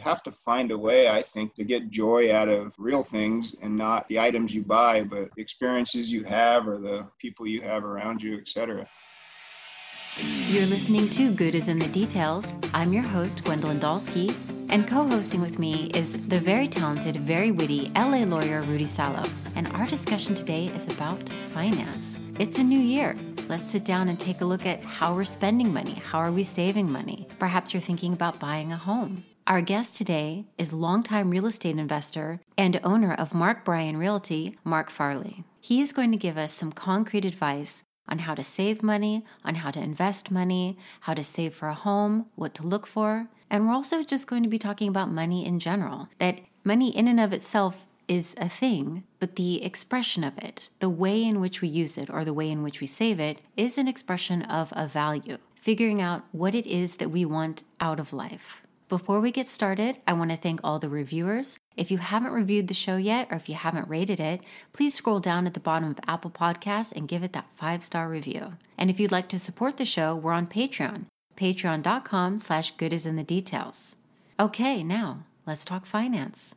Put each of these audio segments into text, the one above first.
have to find a way, I think, to get joy out of real things and not the items you buy, but the experiences you have or the people you have around you, etc. You're listening to God is in the Details. I'm your host, Gwendolyn Dolske, and co hosting with me is the very talented, very witty LA lawyer Rudy Salo. And our discussion today is about finance. It's a new year. Let's sit down and take a look at how we're spending money. How are we saving money? Perhaps you're thinking about buying a home. Our guest today is longtime real estate investor and owner of Mark Bryan Realty, Mark Farley. He is going to give us some concrete advice on how to save money, on how to invest money, how to save for a home, what to look for. And we're also just going to be talking about money in general. That money in and of itself is a thing, but the expression of it, the way in which we use it or the way in which we save it, is an expression of a value. Figuring out what it is that we want out of life. Before we get started, I want to thank all the reviewers. If you haven't reviewed the show yet or if you haven't rated it, please scroll down at the bottom of Apple Podcasts and give it that five star review. And if you'd like to support the show, we're on Patreon, patreon.com slash good is in the details. Okay, now let's talk finance.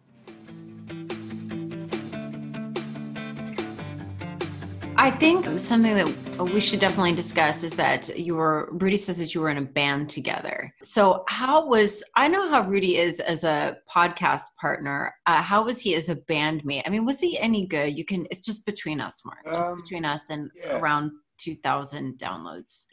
I think something that we should definitely discuss is that you were Rudy says that you were in a band together. So how was I know how Rudy is as a podcast partner. Uh, how was he as a bandmate? I mean, was he any good? You can. It's just between us, Mark. Just um, between us and yeah. around two thousand downloads.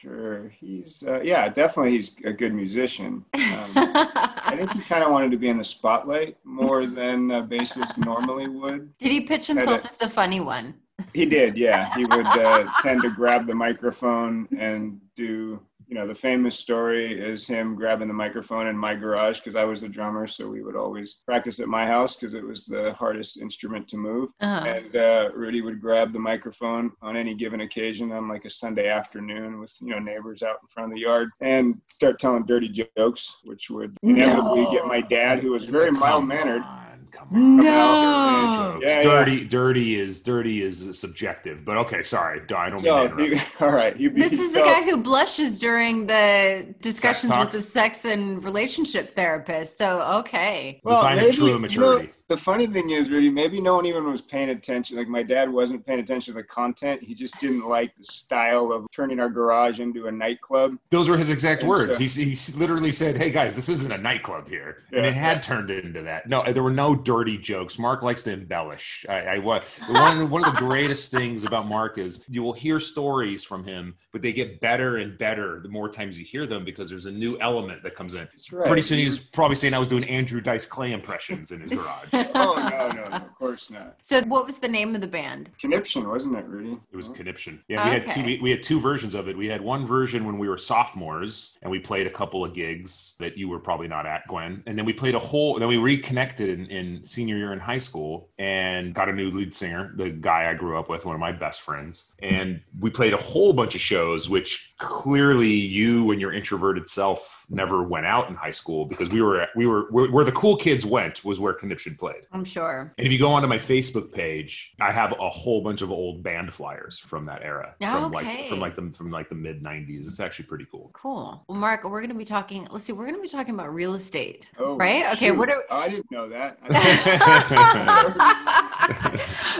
Sure, he's uh, yeah, definitely he's a good musician. Um, I think he kind of wanted to be in the spotlight more than a bassist normally would. Did he pitch himself as the funny one? He did, yeah. He would uh, tend to grab the microphone and do, you know, the famous story is him grabbing the microphone in my garage because I was the drummer. So we would always practice at my house because it was the hardest instrument to move. Uh-huh. And uh, Rudy would grab the microphone on any given occasion on like a Sunday afternoon with, you know, neighbors out in front of the yard and start telling dirty jokes, which would inevitably no. get my dad, who was very mild mannered come on. No. Yeah, dirty, yeah. dirty is dirty is subjective. But okay, sorry, I don't so, mean he, All right, he, this he, is the guy who blushes during the discussions with the sex and relationship therapist. So okay, well, sign maybe, of true maturity. You know, the funny thing is, Rudy, maybe no one even was paying attention. Like my dad wasn't paying attention to the content. He just didn't like the style of turning our garage into a nightclub. Those were his exact and words. So, he, he literally said, "Hey guys, this isn't a nightclub here," yeah, and it had yeah. turned into that. No, there were no dirty jokes. Mark likes to embellish. I, I one one of the greatest things about Mark is you will hear stories from him, but they get better and better the more times you hear them because there's a new element that comes in. Right. Pretty soon he's probably saying I was doing Andrew Dice Clay impressions in his garage. Oh no, no, no, of course not. So, what was the name of the band? Conniption, wasn't it, Rudy? It was Conniption. Yeah, we okay. had two. We, we, had two versions of it. We had one version when we were sophomores, and we played a couple of gigs that you were probably not at, Gwen. And then we played a whole. Then we reconnected in, in senior year in high school and got a new lead singer, the guy I grew up with, one of my best friends, and we played a whole bunch of shows, which clearly you and your introverted self never went out in high school because we were we were where the cool kids went was where Conniption played. I'm sure. And if you go onto my Facebook page, I have a whole bunch of old band flyers from that era. Oh, from okay. like from like the from like the mid 90s. It's actually pretty cool. Cool. Well, Mark, we're going to be talking. Let's see. We're going to be talking about real estate. Oh, right? Okay. Shoot. What are? Oh, I didn't know that.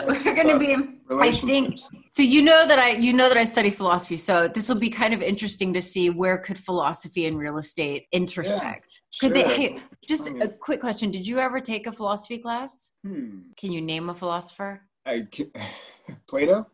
we're going to be. I think so you know that I you know that I study philosophy, so this will be kind of interesting to see where could philosophy and real estate intersect. Yeah, could sure. they hey, just a quick question, did you ever take a philosophy class? Hmm. Can you name a philosopher? I Plato?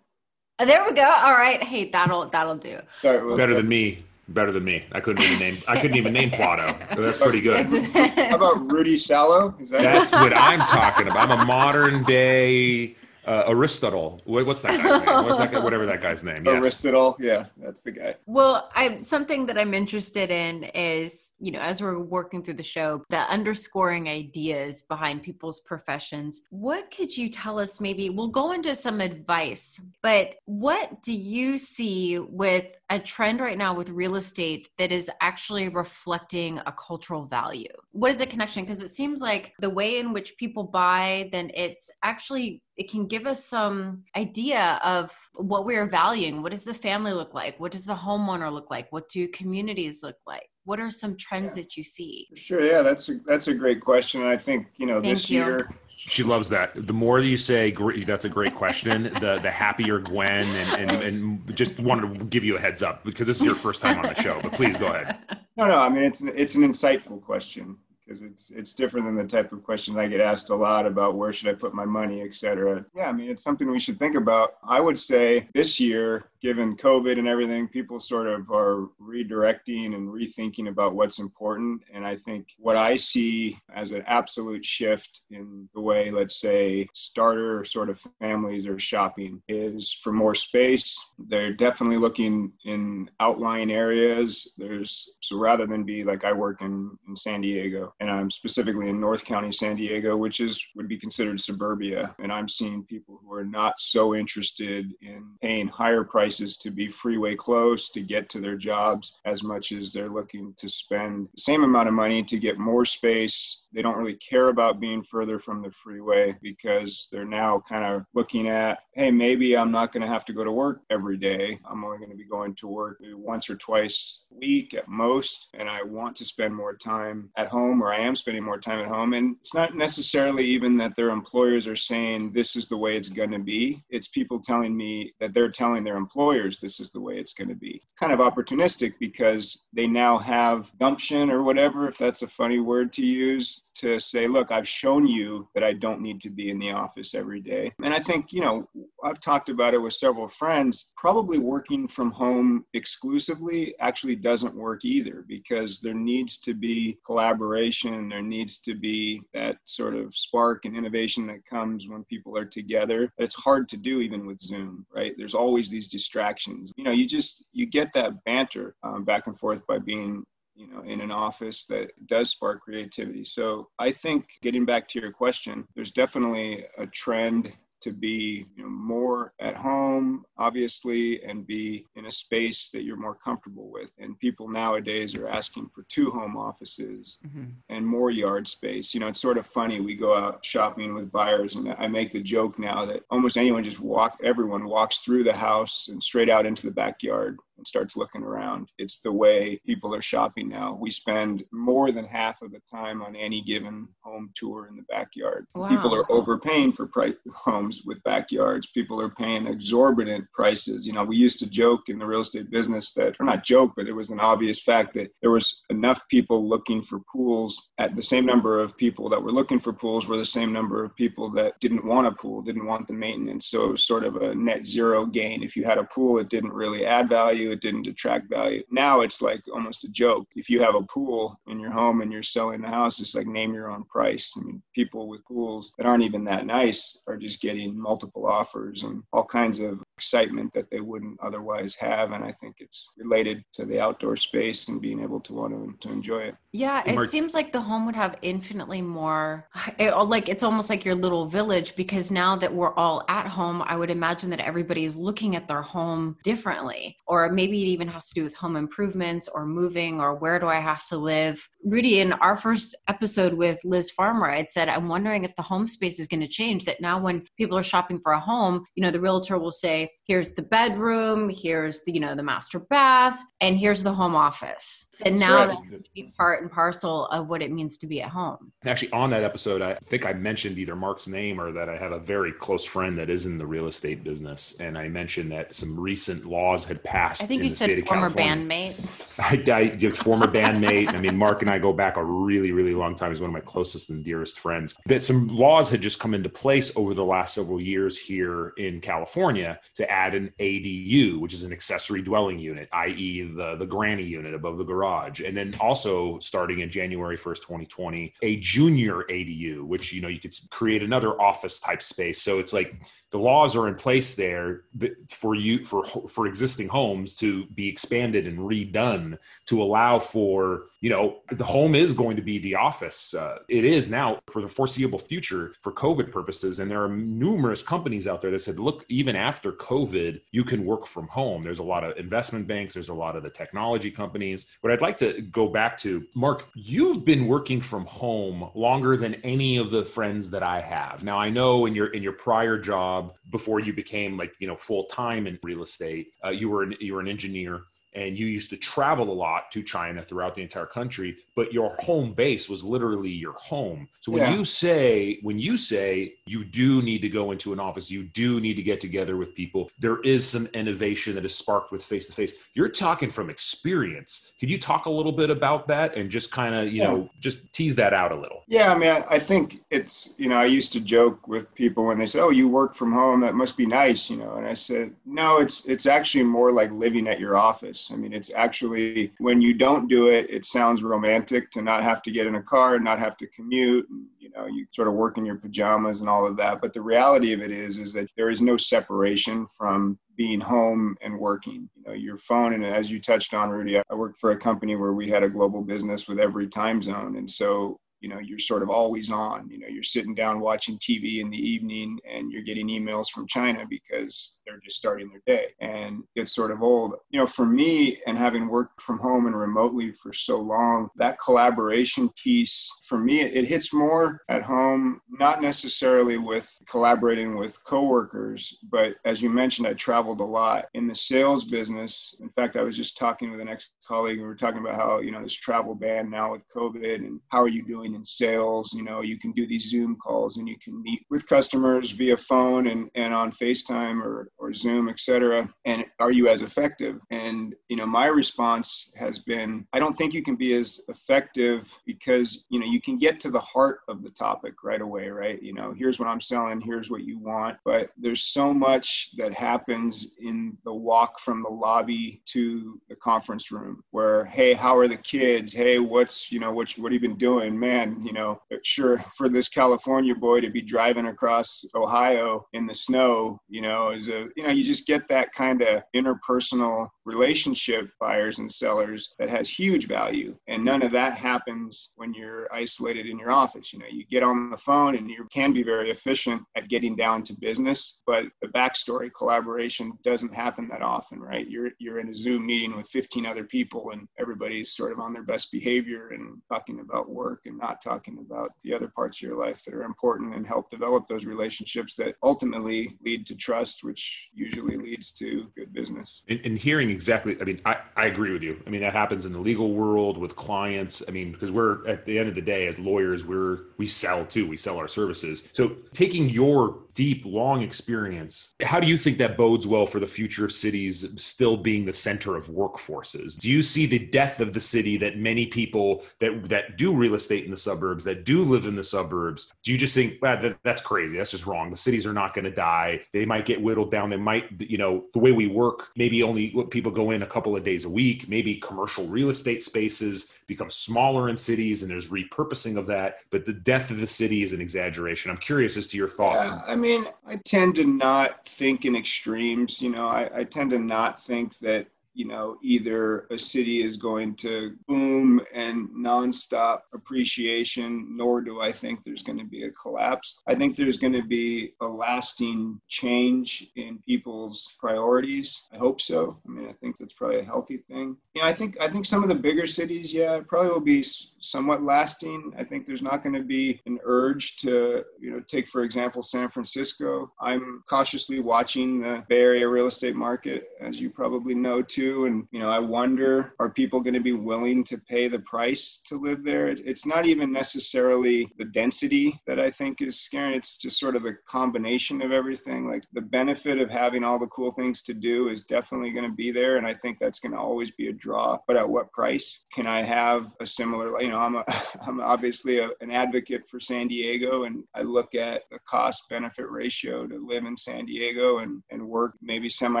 Oh, there we go. All right. Hey, that'll that'll do. Sorry, Better than me. Better than me. I couldn't even name. I couldn't even name Plato. that's pretty good. How about Rudy Salo? That that's what I'm talking about. I'm a modern day uh, Aristotle. What's that guy's name? What's that guy, whatever that guy's name? Yes. Aristotle. Yeah, that's the guy. Well, I something that I'm interested in is you know as we're working through the show, the underscoring ideas behind people's professions. What could you tell us? Maybe we'll go into some advice, but what do you see with a trend right now with real estate that is actually reflecting a cultural value? What is a connection? Because it seems like the way in which people buy, then it's actually it can give us some idea of what we're valuing. What does the family look like? What does the homeowner look like? What do communities look like? What are some trends yeah. that you see? Sure. Yeah, that's a, that's a great question. I think, you know, Thank this you. year, she loves that. The more you say, that's a great question. the the happier Gwen, and, and and just wanted to give you a heads up because this is your first time on the show. But please go ahead. No, no. I mean, it's it's an insightful question because it's it's different than the type of questions I get asked a lot about where should I put my money, et cetera. Yeah, I mean it's something we should think about. I would say this year, given COVID and everything, people sort of are redirecting and rethinking about what's important. And I think what I see as an absolute shift in the way, let's say, starter sort of families are shopping is for more space. They're definitely looking in outlying areas. There's so rather than be like I work in, in San Diego, and I'm specifically in North County, San Diego, which is would be considered suburbia. And I'm seeing people who are not so interested in paying higher prices to be freeway close to get to their jobs as much as they're looking to spend. The same amount of money to get more space they don't really care about being further from the freeway because they're now kind of looking at, hey, maybe I'm not going to have to go to work every day. I'm only going to be going to work once or twice a week at most. And I want to spend more time at home, or I am spending more time at home. And it's not necessarily even that their employers are saying this is the way it's going to be. It's people telling me that they're telling their employers this is the way it's going to be. Kind of opportunistic because they now have gumption or whatever, if that's a funny word to use, to say, look, I've shown you that I don't need to be in the office every day. And I think, you know, I've talked about it with several friends. Probably working from home exclusively actually doesn't work either because there needs to be collaboration. There needs to be that sort of spark and innovation that comes when people are together. It's hard to do even with Zoom, right? There's always these distractions. You know, you just, you get that banter um, back and forth by being you know in an office that does spark creativity so i think getting back to your question there's definitely a trend to be you know, more at home, obviously, and be in a space that you're more comfortable with. And people nowadays are asking for two home offices mm-hmm. and more yard space. You know, it's sort of funny. We go out shopping with buyers, and I make the joke now that almost anyone just walk, everyone walks through the house and straight out into the backyard and starts looking around. It's the way people are shopping now. We spend more than half of the time on any given home tour in the backyard. Wow. People are overpaying for price homes with backyards. People are paying exorbitant prices. You know, we used to joke in the real estate business that, or not joke, but it was an obvious fact that there was enough people looking for pools at the same number of people that were looking for pools were the same number of people that didn't want a pool, didn't want the maintenance. So it was sort of a net zero gain. If you had a pool, it didn't really add value value, it didn't detract value. Now it's like almost a joke. If you have a pool in your home and you're selling the house, it's like name your own price. I mean, people with pools that aren't even that nice are just getting multiple offers and all kinds of excitement that they wouldn't otherwise have. And I think it's related to the outdoor space and being able to want to, to enjoy it. Yeah, it Mark- seems like the home would have infinitely more, it, oh, like it's almost like your little village because now that we're all at home, I would imagine that everybody is looking at their home differently. Or maybe it even has to do with home improvements or moving or where do I have to live. Rudy, in our first episode with Liz Farmer, I said, I'm wondering if the home space is going to change. That now when people are shopping for a home, you know, the realtor will say, here's the bedroom, here's the, you know, the master bath, and here's the home office and now that's to be part and parcel of what it means to be at home. Actually on that episode i think i mentioned either mark's name or that i have a very close friend that is in the real estate business. And i mentioned that some recent laws had passed i think you said former bandmate. I, I former bandmate. I mean mark and i go back a really really long time. He's one of my closest and dearest friends. That some laws had just come into place over the last several years here in california to add an adu which is an accessory dwelling unit i.e the the granny unit above the garage garage. And then also starting in January 1st, 2020, a junior ADU, which, you know, you could create another office type space. So it's like the laws are in place there for you, for, for existing homes to be expanded and redone to allow for, you know, the home is going to be the office. Uh, it is now for the foreseeable future for COVID purposes. And there are numerous companies out there that said, look, even after COVID, you can work from home. There's a lot of investment banks, there's a lot of the technology companies. But I'd like to go back to Mark, you've been working from home longer than any of the friends that I have. Now I know in your in your prior job before you became like, you know, full time in real estate, uh, you were an, you were an engineer and you used to travel a lot to China throughout the entire country, but your home base was literally your home. So when yeah. you say when you say you do need to go into an office, you do need to get together with people, there is some innovation that is sparked with face to face. You're talking from experience. Could you talk a little bit about that and just kind of, you yeah. know, just tease that out a little? Yeah, I mean, I, I think it's, you know, I used to joke with people when they said, "Oh, you work from home, that must be nice," you know, and I said, "No, it's it's actually more like living at your office. I mean, it's actually when you don't do it, it sounds romantic to not have to get in a car and not have to commute. And, you know, you sort of work in your pajamas and all of that. But the reality of it is, is that there is no separation from being home and working. You know, your phone, and as you touched on, Rudy, I worked for a company where we had a global business with every time zone. And so you know you're sort of always on you know you're sitting down watching tv in the evening and you're getting emails from china because they're just starting their day and it's sort of old. You know for me and having worked from home and remotely for so long that collaboration piece for me it, it hits more at home not necessarily with collaborating with coworkers but as you mentioned i traveled a lot in the sales business. In fact i was just talking with an ex-colleague and we were talking about how you know this travel ban now with covid and how are you doing in sales you know you can do these zoom calls and you can meet with customers via phone and, and on facetime or, or zoom et cetera. and are you as effective? And you know my response has been i don't think you can be as effective because you know you can get to the heart of the topic right away right? You know here's what i'm selling here's what you want. But there's so much that happens in the walk from the lobby to the conference room where hey how are the kids? Hey what's you know what, what have you been doing? Man you know, sure for this California boy to be driving across Ohio in the snow, you know, is a, you know, you just get that kind of interpersonal relationship buyers and sellers that has huge value. And none of that happens when you're isolated in your office. You know, you get on the phone and you can be very efficient at getting down to business, but the backstory collaboration doesn't happen that often, right? You're you're in a Zoom meeting with 15 other people and everybody's sort of on their best behavior and talking about work and not talking about the other parts of your life that are important and help develop those relationships that ultimately lead to trust, which usually leads to good business. And, and hearing exactly, I mean, I, I agree with you. I mean, that happens in the legal world with clients. I mean, because we're at the end of the day, as lawyers, we're, we sell too, we sell our services. So taking your deep, long experience, how do you think that bodes well for the future of cities still being the center of workforces? Do you see the death of the city that many people that, that do real estate in the suburbs, that do live in the suburbs, do you just think ah, that, that's crazy? That's just wrong. The cities are not going to die. They might get whittled down. They might, you know, the way we work, maybe only people go in a couple of days a week. Maybe commercial real estate spaces become smaller in cities and there's repurposing of that. But the death of the city is an exaggeration. I'm curious as to your thoughts. Yeah, I mean, Mean, I tend to not think in extremes. You know, I, I tend to not think that you know, either a city is going to boom and nonstop appreciation, nor do I think there's going to be a collapse. I think there's going to be a lasting change in people's priorities. I hope so. I mean, I think that's probably a healthy thing. Yeah, I think I think some of the bigger cities, yeah, probably will be somewhat lasting. I think there's not going to be an urge to, you know, take for example San Francisco. I'm cautiously watching the Bay Area real estate market, as you probably know too and, you know, I wonder are people going to be willing to pay the price to live there? It's not even necessarily the density that I think is scary. It's just sort of the combination of everything. Like the benefit of having all the cool things to do is definitely going to be there. And I think that's going to always be a draw. But at what price? Can I have a similar, you know, I'm, a, I'm obviously a, an advocate for San Diego and I look at the cost benefit ratio to live in San Diego and, and work maybe semi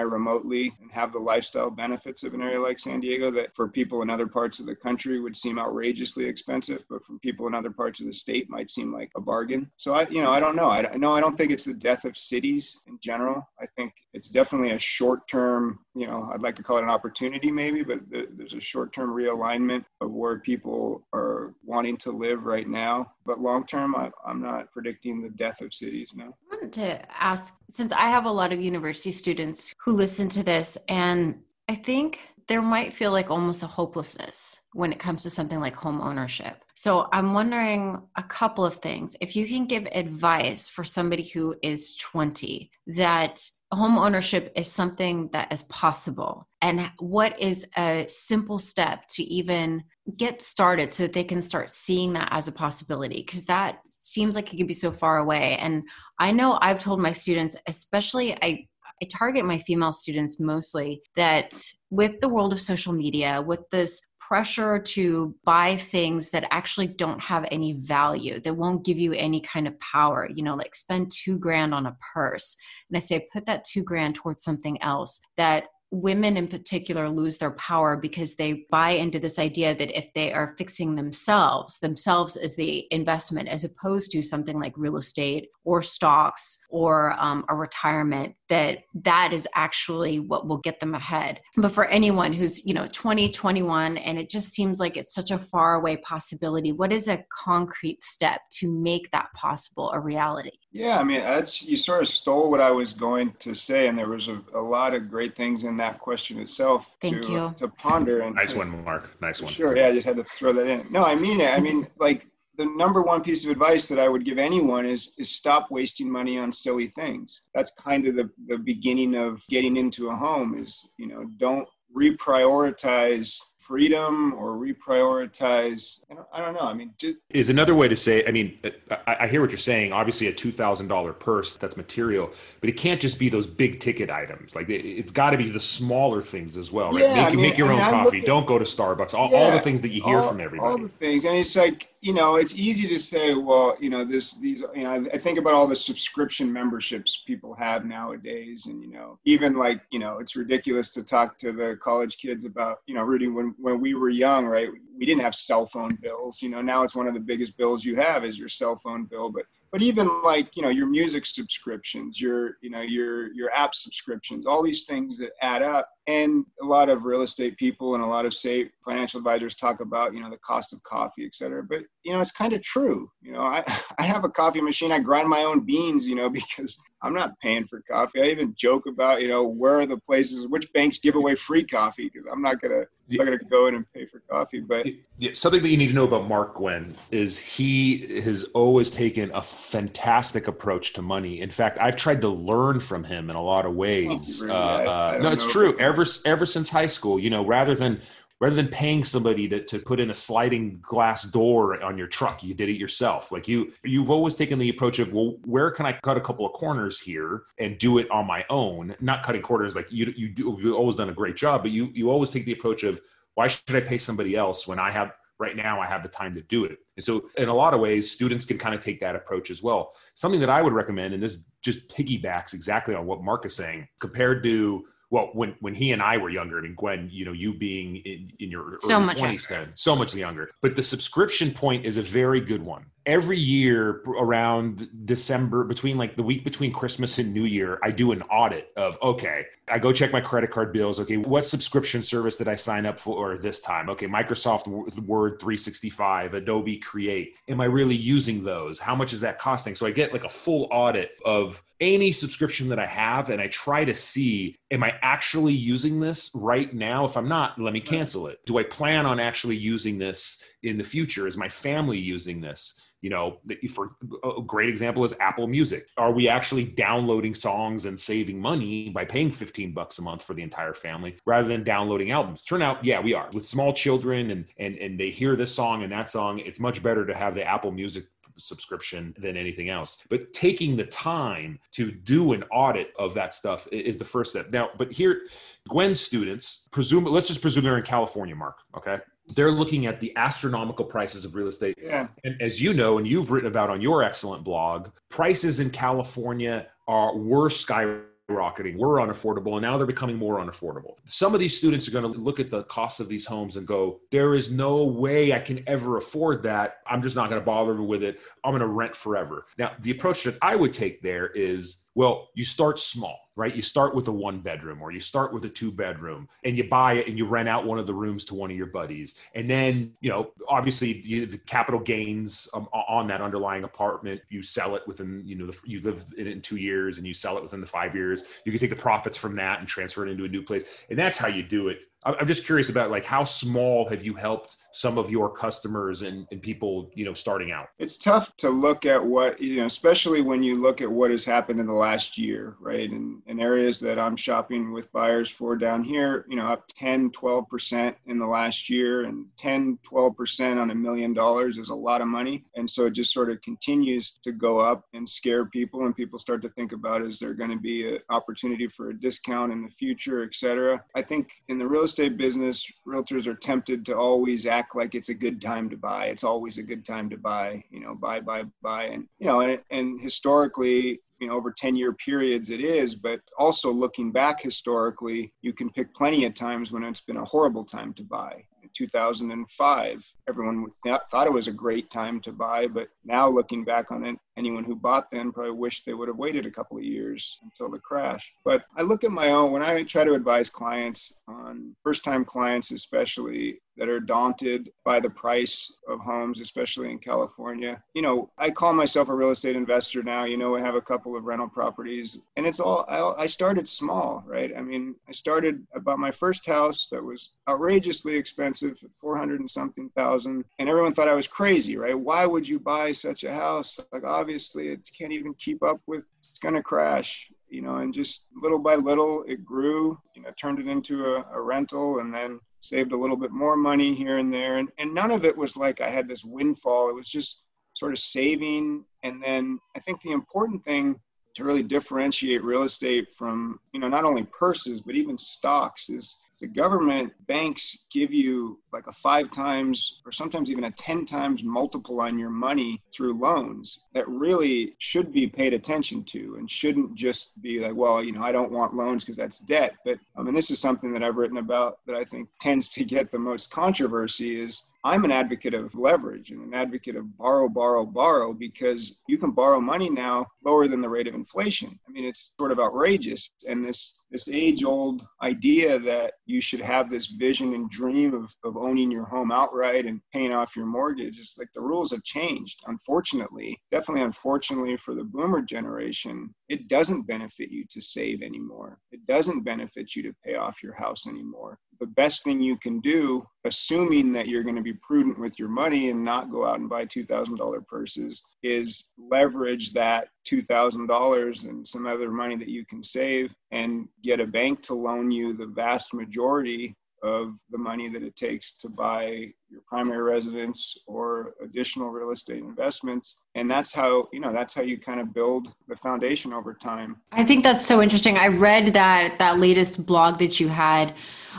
remotely and have the lifestyle benefit benefits of an area like San Diego that for people in other parts of the country would seem outrageously expensive, but for people in other parts of the state might seem like a bargain. So I, you know, I don't know. I know I don't think it's the death of cities in general. I think it's definitely a short-term, you know, I'd like to call it an opportunity maybe, but there's a short-term realignment of where people are wanting to live right now. But long term, I'm not predicting the death of cities. No. I wanted to ask, since I have a lot of university students who listen to this, and I think there might feel like almost a hopelessness when it comes to something like home ownership. So I'm wondering a couple of things. If you can give advice for somebody who is 20 that home ownership is something that is possible and what is a simple step to even get started so that they can start seeing that as a possibility because that seems like it could be so far away and i know i've told my students especially i I target my female students mostly that with the world of social media, with this pressure to buy things that actually don't have any value, that won't give you any kind of power, you know, like spend two grand on a purse. And I say, put that two grand towards something else that women in particular lose their power because they buy into this idea that if they are fixing themselves, themselves as the investment, as opposed to something like real estate or stocks or um, a retirement, that that is actually what will get them ahead. But for anyone who's, you know, 20, 21, and it just seems like it's such a far away possibility, what is a concrete step to make that possible a reality? Yeah, I mean, that's you sort of stole what I was going to say, and there was a, a lot of great things in that question itself Thank to, you. to ponder. And nice one, Mark. Nice one. Sure. Yeah, I just had to throw that in. No, I mean it. I mean, like the number one piece of advice that I would give anyone is is stop wasting money on silly things. That's kind of the, the beginning of getting into a home is, you know, don't reprioritize freedom or reprioritize I don't, I don't know. I mean just, is another way to say i mean uh, I, I, hear what you're saying. Obviously a $2000 purse that's material but it can't just be those big ticket items. Like it, has got to be the smaller things as well right? Yeah, make, I mean, make your I own coffee. at, don't go to starbucks. All, yeah, all the things that you hear all, from everybody. all the things. And it's like you know it's easy to say well you know this these you know i think about all the subscription memberships people have nowadays and you know even like you know it's ridiculous to talk to the college kids about you know rudy when when we were young right we didn't have cell phone bills you know now it's one of the biggest bills you have is your cell phone bill but but even like you know your music subscriptions your you know your your app subscriptions all these things that add up. And a lot of real estate people and a lot of say financial advisors talk about you know the cost of coffee et cetera. But you know it's kind of true. You know i i have a coffee machine. I grind my own beans you know because i'm not paying for coffee. I even joke about you know where are the places which banks give away free coffee because i'm not gonna I'm not gonna go in and pay for coffee but yeah, something that you need to know about mark gwen is he has always taken a fantastic approach to money. In fact i've tried to learn from him in a lot of ways. uh, uh, no it's true. ever ever since high school you know rather than rather than paying somebody to, to put in a sliding glass door on your truck you did it yourself. Like you you've always taken the approach of well where can i cut a couple of corners here and do it on my own? Not cutting corners like you you do, you've always done a great job but you you always take the approach of why should i pay somebody else when i have right now i have the time to do it? And so in a lot of ways students can kind of take that approach as well. Something that i would recommend and this just piggybacks exactly on what mark is saying compared to well, when when he and I were younger, I mean, Gwen, you know, you being in, in your so early much 20s then, so much younger. But the subscription point is a very good one. Every year around December, between like the week between Christmas and New Year, I do an audit of okay, I go check my credit card bills. Okay, what subscription service did I sign up for this time? Okay, Microsoft Word 365, Adobe Create. Am I really using those? How much is that costing? So I get like a full audit of any subscription that I have and I try to see am I actually using this right now? If I'm not, let me cancel it. Do I plan on actually using this in the future? Is my family using this? You know, for a great example is Apple Music. Are we actually downloading songs and saving money by paying 15 bucks a month for the entire family rather than downloading albums? Turn out, yeah, we are. With small children and and and they hear this song and that song, it's much better to have the Apple Music subscription than anything else. But taking the time to do an audit of that stuff is the first step. Now, but here, Gwen's students, presume, let's just presume they're in California, Mark, okay? They're looking at the astronomical prices of real estate. Yeah. And as you know, and you've written about on your excellent blog, prices in California are were skyrocketing skyrocketing, were unaffordable, and now they're becoming more unaffordable. Some of these students are going to look at the cost of these homes and go, there is no way I can ever afford that. I'm just not going to bother with it. I'm going to rent forever. Now, the approach that I would take there is well, you start small, right? You start with a one bedroom or you start with a two bedroom and you buy it and you rent out one of the rooms to one of your buddies. And then, you know, obviously you, the capital gains um, on that underlying apartment, you sell it within, you know, the, you live in it in two years and you sell it within the five years. You can take the profits from that and transfer it into a new place. And that's how you do it I'm just curious about like how small have you helped some of your customers and, and people, you know, starting out? It's tough to look at what, you know, especially when you look at what has happened in the last year, right? And in areas that I'm shopping with buyers for down here, you know, up 10, 12% in the last year and 10, 12% on a million dollars is a lot of money. And so it just sort of continues to go up and scare people and people start to think about is there going to be an opportunity for a discount in the future, et cetera. I think in the real estate business, realtors are tempted to always act act like it's a good time to buy. It's always a good time to buy, you know, buy, buy, buy. And, you know, and, and historically, you know, over 10 year periods it is, but also looking back historically, you can pick plenty of times when it's been a horrible time to buy. In 2005. Everyone thought it was a great time to buy, but now looking back on it, anyone who bought then probably wished they would have waited a couple of years until the crash. But I look at my own, when I try to advise clients on first time clients, especially that are daunted by the price of homes, especially in California. You know, I call myself a real estate investor now. You know, I have a couple of rental properties, and it's all, I, started small, right? I mean, I started about my first house that was outrageously expensive, 400 and something thousand, and everyone thought I was crazy, right? Why would you buy such a house? Like, obviously, it can't even keep up with, it's going to crash you know, and just little by little it grew, you know, turned it into a, a rental and then saved a little bit more money here and there. And, and none of it was like I had this windfall. It was just sort of saving. And then I think the important thing to really differentiate real estate from, you know, not only purses, but even stocks is the government banks give you like a five times or sometimes even a 10 times multiple on your money through loans that really should be paid attention to and shouldn't just be like well you know i don't want loans because that's debt. But i mean this is something that i've written about that i think tends to get the most controversy is I'm an advocate of leverage and an advocate of borrow, borrow, borrow because you can borrow money now lower than the rate of inflation. I mean, it's sort of outrageous. And this this age old idea that you should have this vision and dream of, of owning your home outright and paying off your mortgage, it's like the rules have changed. Unfortunately, definitely unfortunately for the boomer generation, it doesn't benefit you to save anymore. It doesn't benefit you to pay off your house anymore the best thing you can do, assuming that you're going to be prudent with your money and not go out and buy $2,000 purses, is leverage that $2,000 and some other money that you can save and get a bank to loan you the vast majority of the money that it takes to buy your primary residence or additional real estate investments. And that's how you know that's how you kind of build the foundation over time. I think that's so interesting. I read that that latest blog that you had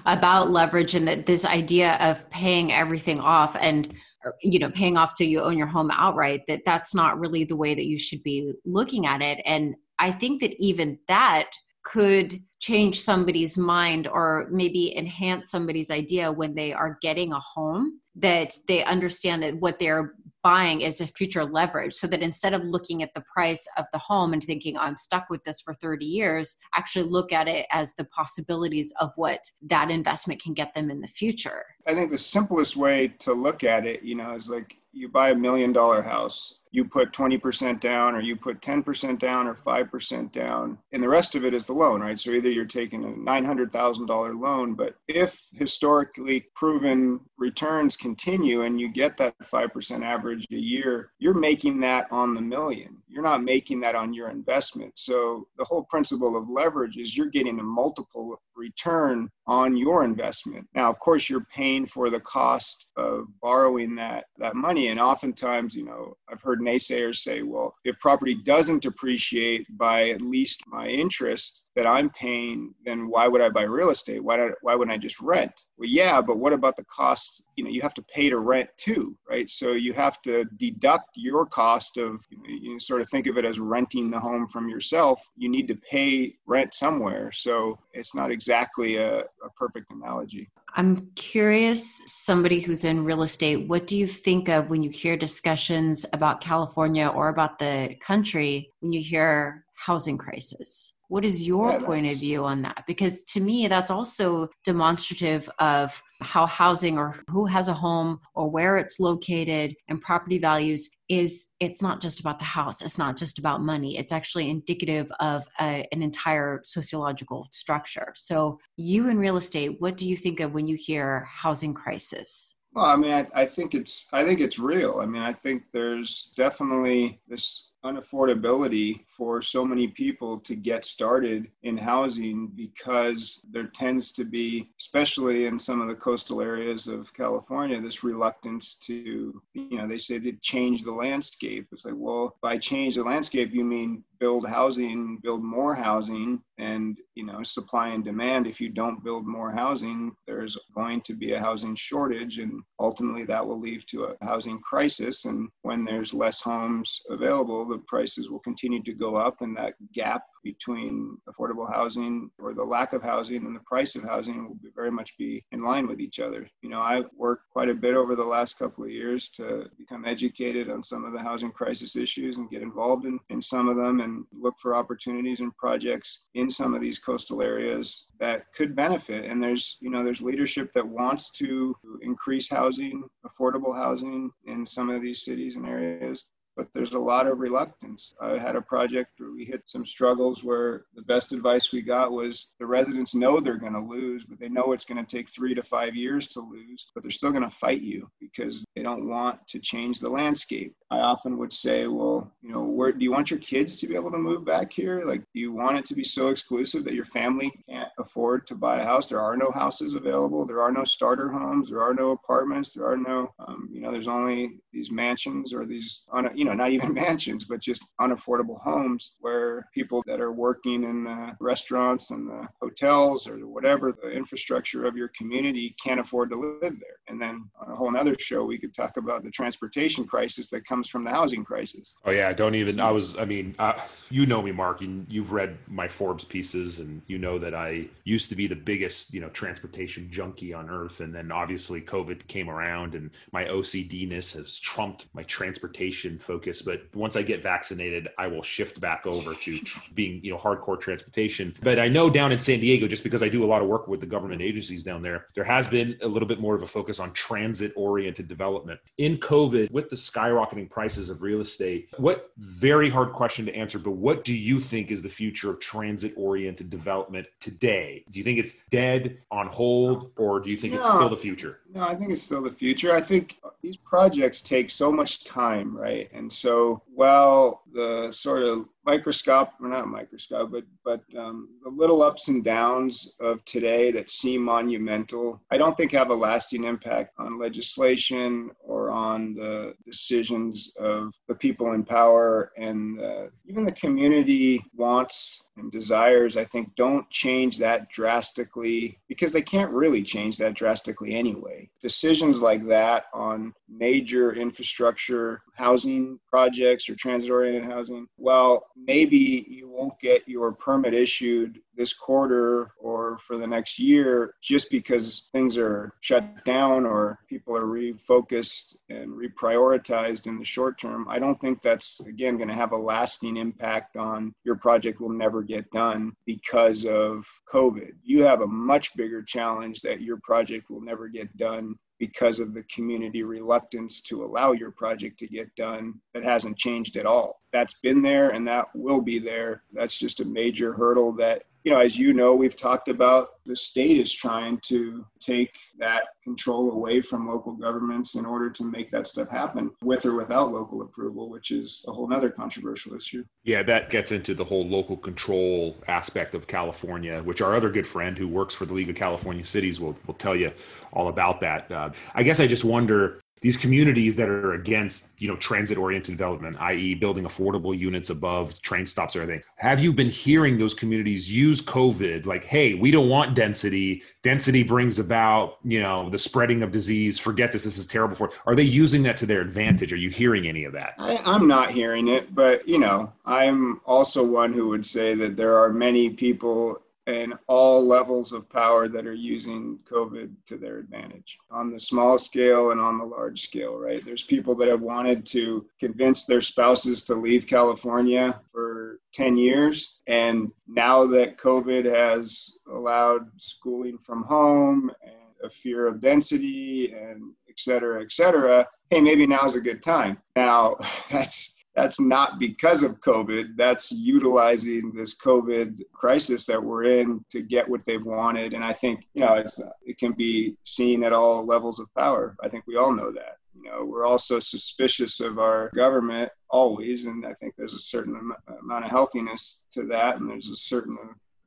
about leverage and that this idea of paying everything off and you know paying off so you own your home outright that that's not really the way that you should be looking at it. And i think that even that could change somebody's mind or maybe enhance somebody's idea when they are getting a home that they understand that what they're buying is a future leverage. So that instead of looking at the price of the home and thinking i'm stuck with this for 30 years actually look at it as the possibilities of what that investment can get them in the future. I think the simplest way to look at it you know is like you buy a million dollar house you put 20% down or you put 10% down or 5% down and the rest of it is the loan right? So either you're taking a $900000 loan but if historically proven returns continue and you get that 5% average a year you're making that on the million. You're not making that on your investment. So the whole principle of leverage is you're getting a multiple return on your investment. Now of course you're paying for the cost of borrowing that that money and oftentimes you know i've heard naysayers say, well, if property doesn't depreciate by at least my interest, that I'm paying, then why would I buy real estate? Why, don't, why wouldn't I just rent? Well, yeah, but what about the cost? You know, you have to pay to rent too, right? So you have to deduct your cost of, you sort of think of it as renting the home from yourself. You need to pay rent somewhere. So it's not exactly a, a perfect analogy. I'm curious, somebody who's in real estate, what do you think of when you hear discussions about California or about the country when you hear housing crisis? What is your yeah, point of view on that? Because to me, that's also demonstrative of how housing or who has a home or where it's located and property values is it's not just about the house. It's not just about money. It's actually indicative of a, an entire sociological structure. So you in real estate what do you think of when you hear housing crisis? Well i mean I, I think it's i think it's real. I mean i think there's definitely this unaffordability for so many people to get started in housing because there tends to be, especially in some of the coastal areas of California, this reluctance to, you know, they say to change the landscape. It's like, well, by change the landscape, you mean build housing, build more housing, and you know, supply and demand. If you don't build more housing, there's going to be a housing shortage, and ultimately that will lead to a housing crisis. And when there's less homes available, the prices will continue to go up, and that gap between affordable housing or the lack of housing and the price of housing will very much be in line with each other. You know, I've worked quite a bit over the last couple of years to become educated on some of the housing crisis issues and get involved in, in some of them and look for opportunities and projects in some of these coastal areas that could benefit. And there's, you know, there's leadership that wants to increase housing, affordable housing in some of these cities and areas but there's a lot of reluctance. I had a project where we hit some struggles where the best advice we got was the residents know they're going to lose, but they know it's going to take three to five years to lose, but they're still going to fight you because they don't want to change the landscape. I often would say, well, you know, where do you want your kids to be able to move back here? Like, do you want it to be so exclusive that your family can't afford to buy a house? There are no houses available. There are no starter homes. There are no apartments. There are no, um, you know, there's only these mansions or these, you you know, not even mansions, but just unaffordable homes where people that are working in the restaurants and the hotels or whatever the infrastructure of your community can't afford to live there. And then on a whole other show, we could talk about the transportation crisis that comes from the housing crisis. Oh yeah, don't even. I was. I mean, uh, you know me, Mark. and you've read my Forbes pieces, and you know that I used to be the biggest, you know, transportation junkie on earth. And then obviously COVID came around, and my OCDness has trumped my transportation focus. But once I get vaccinated, I will shift back over to being, you know, hardcore transportation. But I know down in San Diego, just because I do a lot of work with the government agencies down there, there has been a little bit more of a focus on transit-oriented development. In COVID, with the skyrocketing prices of real estate, what very hard question to answer, but what do you think is the future of transit-oriented development today? Do you think it's dead, on hold, or do you think no, it's still the future? No, I think it's still the future. I think these projects take so much time, right? And so, while the sort of microscope, or not microscope, but but um, the little ups and downs of today that seem monumental, I don't think have a lasting impact on legislation or on the decisions of the people in power and uh, even the community wants and desires, I think, don't change that drastically because they can't really change that drastically anyway. Decisions like that on major infrastructure housing projects or transit oriented housing, well, maybe you won't get your permit issued this quarter or for the next year just because things are shut down or people are refocused and reprioritized in the short term, I don't think that's, again, going to have a lasting impact on your project will never get done because of COVID. You have a much bigger challenge that your project will never get done because of the community reluctance to allow your project to get done that hasn't changed at all. That's been there and that will be there. That's just a major hurdle that you know, as you know, we've talked about the state is trying to take that control away from local governments in order to make that stuff happen with or without local approval, which is a whole other controversial issue. Yeah, that gets into the whole local control aspect of California, which our other good friend who works for the League of California Cities will, will tell you all about that. Uh, I guess I just wonder these communities that are against you know transit oriented development i.e building affordable units above train stops or anything have you been hearing those communities use covid? Like hey we don't want density. Density brings about you know the spreading of disease. Forget this. This is terrible for are they using that to their advantage? Are you hearing any of that? I, i'm not hearing it but you know i'm also one who would say that there are many people and all levels of power that are using COVID to their advantage on the small scale and on the large scale, right? There's people that have wanted to convince their spouses to leave California for 10 years. And now that COVID has allowed schooling from home and a fear of density and et cetera, et cetera, hey, maybe now's a good time. Now, that's that's not because of COVID. That's utilizing this COVID crisis that we're in to get what they've wanted. And I think, you know, it's, it can be seen at all levels of power. I think we all know that. You know, we're also suspicious of our government always. And I think there's a certain amount of healthiness to that. And there's a certain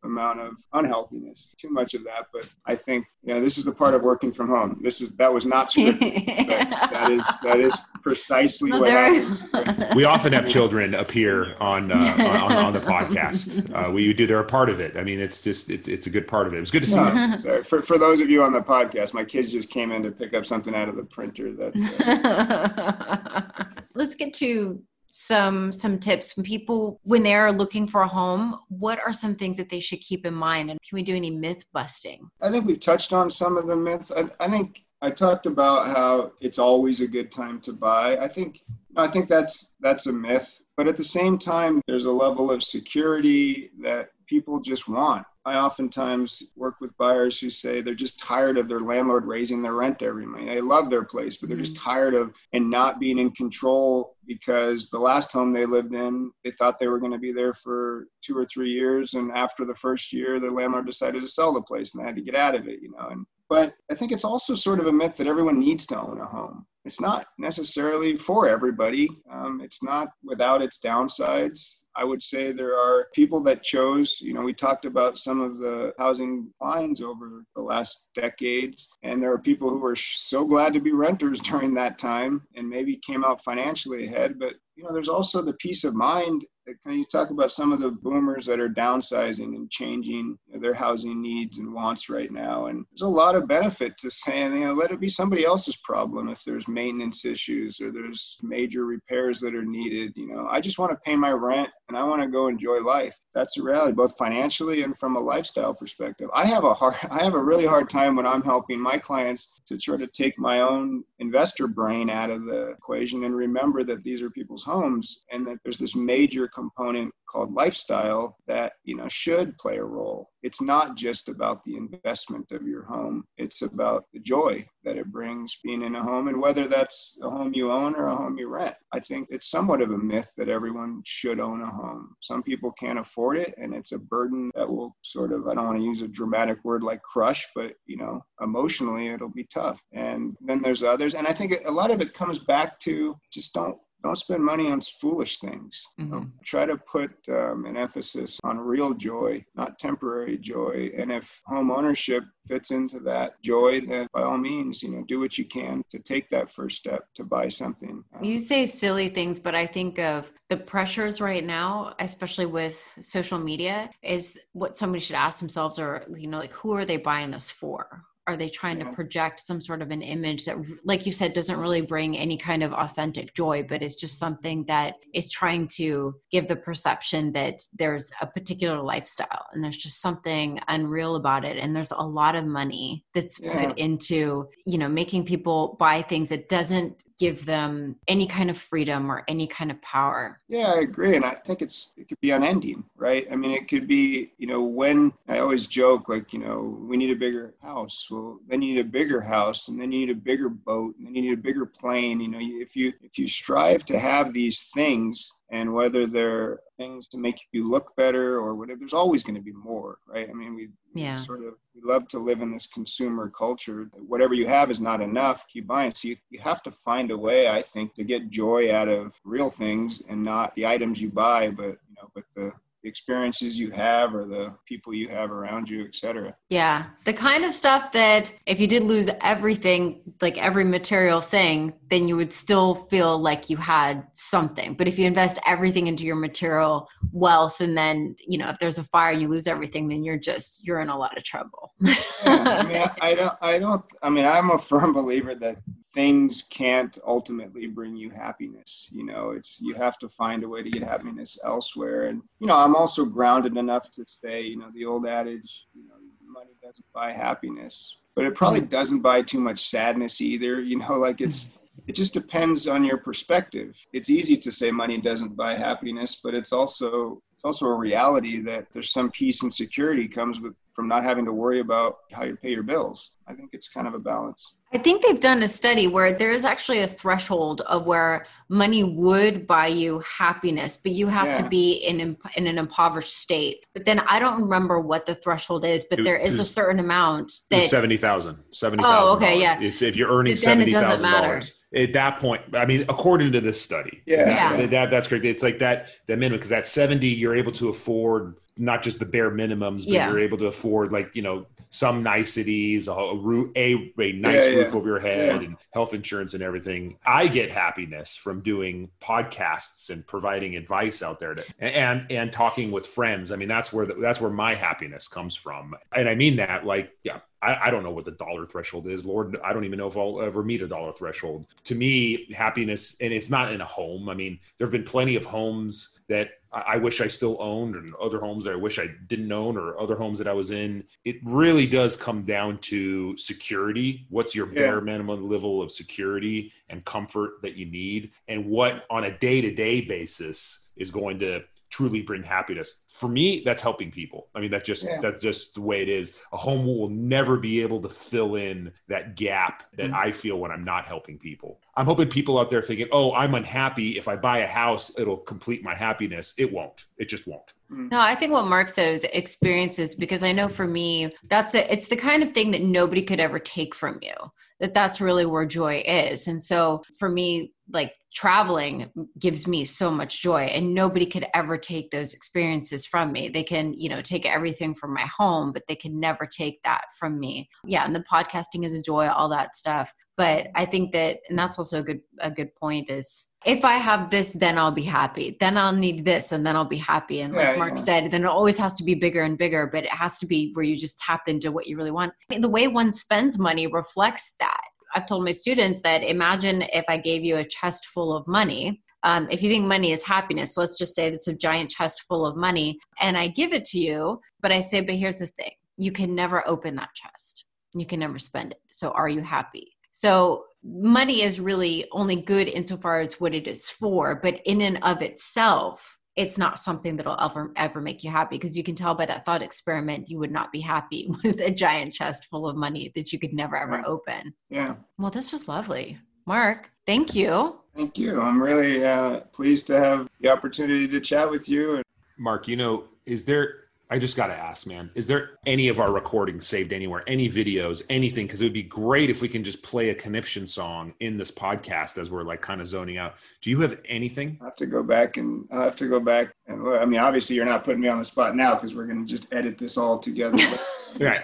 amount of unhealthiness, too much of that. But I think, yeah, this is the part of working from home. This is that was not scripted. that is that is precisely what happens. we often have children appear on uh, on, on, the podcast. Uh, we do they're a part of it. I mean, it's just it's it's a good part of it. It was good to see. Sorry. For for those of you on the podcast, my kids just came in to pick up something out of the printer. That. Uh... Let's get to some some tips. When people when they're looking for a home what are some things that they should keep in mind? And can we do any myth busting? I think we've touched on some of the myths. I, I think i talked about how it's always a good time to buy. I think i think that's that's a myth. But at the same time there's a level of security that people just want I oftentimes work with buyers who say they're just tired of their landlord raising their rent every month. They love their place, but they're just mm-hmm. tired of and not being in control because the last home they lived in, they thought they were going to be there for two or three years, and after the first year, the landlord decided to sell the place and they had to get out of it. You know, and but I think it's also sort of a myth that everyone needs to own a home. It's not necessarily for everybody. Um, it's not without its downsides. I would say there are people that chose, you know, we talked about some of the housing lines over the last decades, and there are people who were so glad to be renters during that time and maybe came out financially ahead. But, you know, there's also the peace of mind can you talk about some of the boomers that are downsizing and changing their housing needs and wants right now? And there's a lot of benefit to saying, you know, let it be somebody else's problem if there's maintenance issues or there's major repairs that are needed. You know, I just want to pay my rent and I want to go enjoy life. That's a reality, both financially and from a lifestyle perspective. I have a hard, I have a really hard time when I'm helping my clients to try to take my own investor brain out of the equation and remember that these are people's homes and that there's this major component called lifestyle that you know should play a role. It's not just about the investment of your home. It's about the joy that it brings being in a home and whether that's a home you own or a home you rent. I think it's somewhat of a myth that everyone should own a home. Some people can't afford it and it's a burden that will sort of i don't want to use a dramatic word like crush but you know emotionally it'll be tough. And then there's others and i think a lot of it comes back to just don't don't spend money on foolish things. Mm-hmm. try to put um, an emphasis on real joy, not temporary joy. And if home ownership fits into that joy, then by all means, you know, do what you can to take that first step to buy something. Um, you say silly things, but I think of the pressures right now, especially with social media, is what somebody should ask themselves, or you know, like who are they buying this for? Are they trying to project some sort of an image that like you said doesn't really bring any kind of authentic joy but it's just something that is trying to give the perception that there's a particular lifestyle and there's just something unreal about it and there's a lot of money that's yeah. put into you know making people buy things that doesn't give them any kind of freedom or any kind of power. Yeah, I agree. And I think it's, it could be unending, right? I mean, it could be, you know, when I always joke, like, you know, we need a bigger house. Well, then you need a bigger house and then you need a bigger boat and then you need a bigger plane. You know, if you, if you strive to have these things and whether they're things to make you look better or whatever there's always going to be more right i mean we, yeah. sort of we love to live in this consumer culture whatever you have is not enough keep buying so you, you have to find a way i think to get joy out of real things and not the items you buy but you know but the the experiences you have or the people you have around you, etc. Yeah. The kind of stuff that if you did lose everything, like every material thing, then you would still feel like you had something. But if you invest everything into your material wealth and then, you know, if there's a fire and you lose everything, then you're just you're in a lot of trouble. yeah, I mean, I, I don't I don't I mean, I'm a firm believer that things can't ultimately bring you happiness you know it's you have to find a way to get happiness elsewhere and you know i'm also grounded enough to say you know the old adage you know money doesn't buy happiness but it probably doesn't buy too much sadness either you know like it's it just depends on your perspective it's easy to say money doesn't buy happiness but it's also it's also a reality that there's some peace and security comes with from not having to worry about how you pay your bills. I think it's kind of a balance. I think they've done a study where there is actually a threshold of where money would buy you happiness, but you have yeah. to be in in an impoverished state. But then I don't remember what the threshold is, but it, there is a certain amount that seventy thousand. Seventy thousand. Oh, okay, yeah. It's if you're earning seventy thousand dollars at that point i mean according to this study yeah, yeah. That, that's correct it's like that that minimum because at 70 you're able to afford not just the bare minimums, but yeah. you're able to afford like you know some niceties, a, a, a, a nice yeah, roof over your head, and health insurance and everything. I get happiness from doing podcasts and providing advice out there to, and and talking with friends. I mean, that's where the, that's where my happiness comes from, and I mean that like yeah, I, I, don't know what the dollar threshold is. Lord, I don't even know if I'll ever meet a dollar threshold. To me, happiness, and it's not in a home. I mean, there have been plenty of homes that I wish I still owned, and other homes that I wish I didn't own, or other homes that I was in. It really does come down to security. What's your yeah. bare minimum level of security and comfort that you need, and what on a day to day basis is going to truly bring happiness. For me, that's helping people. I mean, that's just yeah. that's just the way it is. A home will never be able to fill in that gap that mm-hmm. I feel when I'm not helping people. I'm hoping people out there thinking, "Oh, I'm unhappy. If I buy a house, it'll complete my happiness." It won't. It just won't. Mm. No, I think what Mark says experiences because I know for me, that's it. It's the kind of thing that nobody could ever take from you that that's really where joy is. And so for me, like traveling gives me so much joy and nobody could ever take those experiences from me. They can, you know, take everything from my home, but they can never take that from me. Yeah, and the podcasting is a joy, all that stuff. But I think that and that's also a good a good point is if I have this, then I'll be happy. Then I'll need this, and then I'll be happy. And like yeah, Mark yeah. said, then it always has to be bigger and bigger, but it has to be where you just tap into what you really want. The way one spends money reflects that. I've told my students that imagine if I gave you a chest full of money. Um, if you think money is happiness, let's just say this is a giant chest full of money, and I give it to you, but I say, but here's the thing you can never open that chest, you can never spend it. So are you happy? So money is really only good insofar as what it is for, but in and of itself, it's not something that'll ever ever make you happy because you can tell by that thought experiment you would not be happy with a giant chest full of money that you could never ever yeah. open. Yeah. Well, this was lovely. Mark, thank you. Thank you. I'm really uh, pleased to have the opportunity to chat with you. Mark, you know, is there I just got to ask, man, is there any of our recordings saved anywhere, any videos, anything? Because it would be great if we can just play a conniption song in this podcast as we're like kind of zoning out. Do you have anything? I have to go back and I have to go back and look. I mean, obviously, you're not putting me on the spot now because we're going to just edit this all together. right,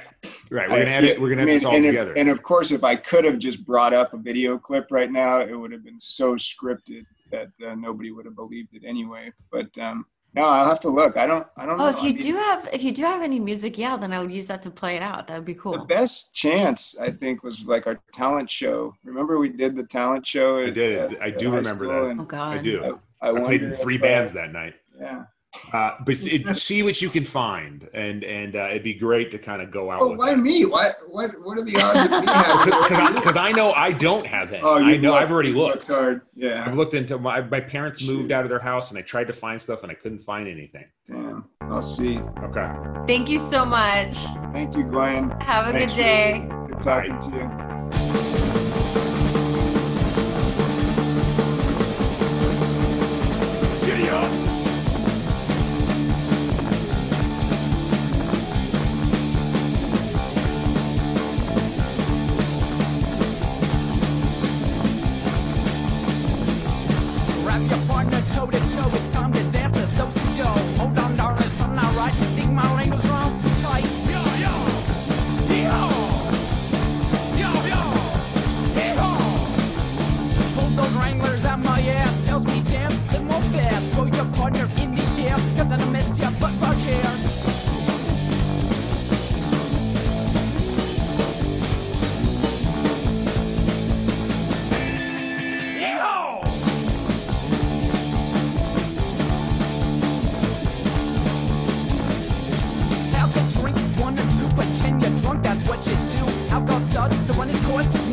right. We're going to edit. We're going to edit this all and together. If, and of course, if I could have just brought up a video clip right now, it would have been so scripted that uh, nobody would have believed it anyway. But um, no, I'll have to look. I don't. I don't. Oh, know. if you I mean, do have, if you do have any music, yeah, then I would use that to play it out. That would be cool. The best chance, I think, was like our talent show. Remember, we did the talent show. At, I did. At, I do remember that. Oh God, I do. I, I, I played in three uh, bands that night. Yeah. Uh, but it, see what you can find, and and uh, it'd be great to kind of go out. Oh, why that. me? What what what are the odds Because I, I, know I don't have any. Oh, I know looked, I've already looked. Hard. Yeah, I've looked into my my parents moved out of their house, and I tried to find stuff, and I couldn't find anything. Damn, I'll see. Okay. Thank you so much. Thank you, Gwen. Have a Thanks good day. Good talking Bye. to you. One his course.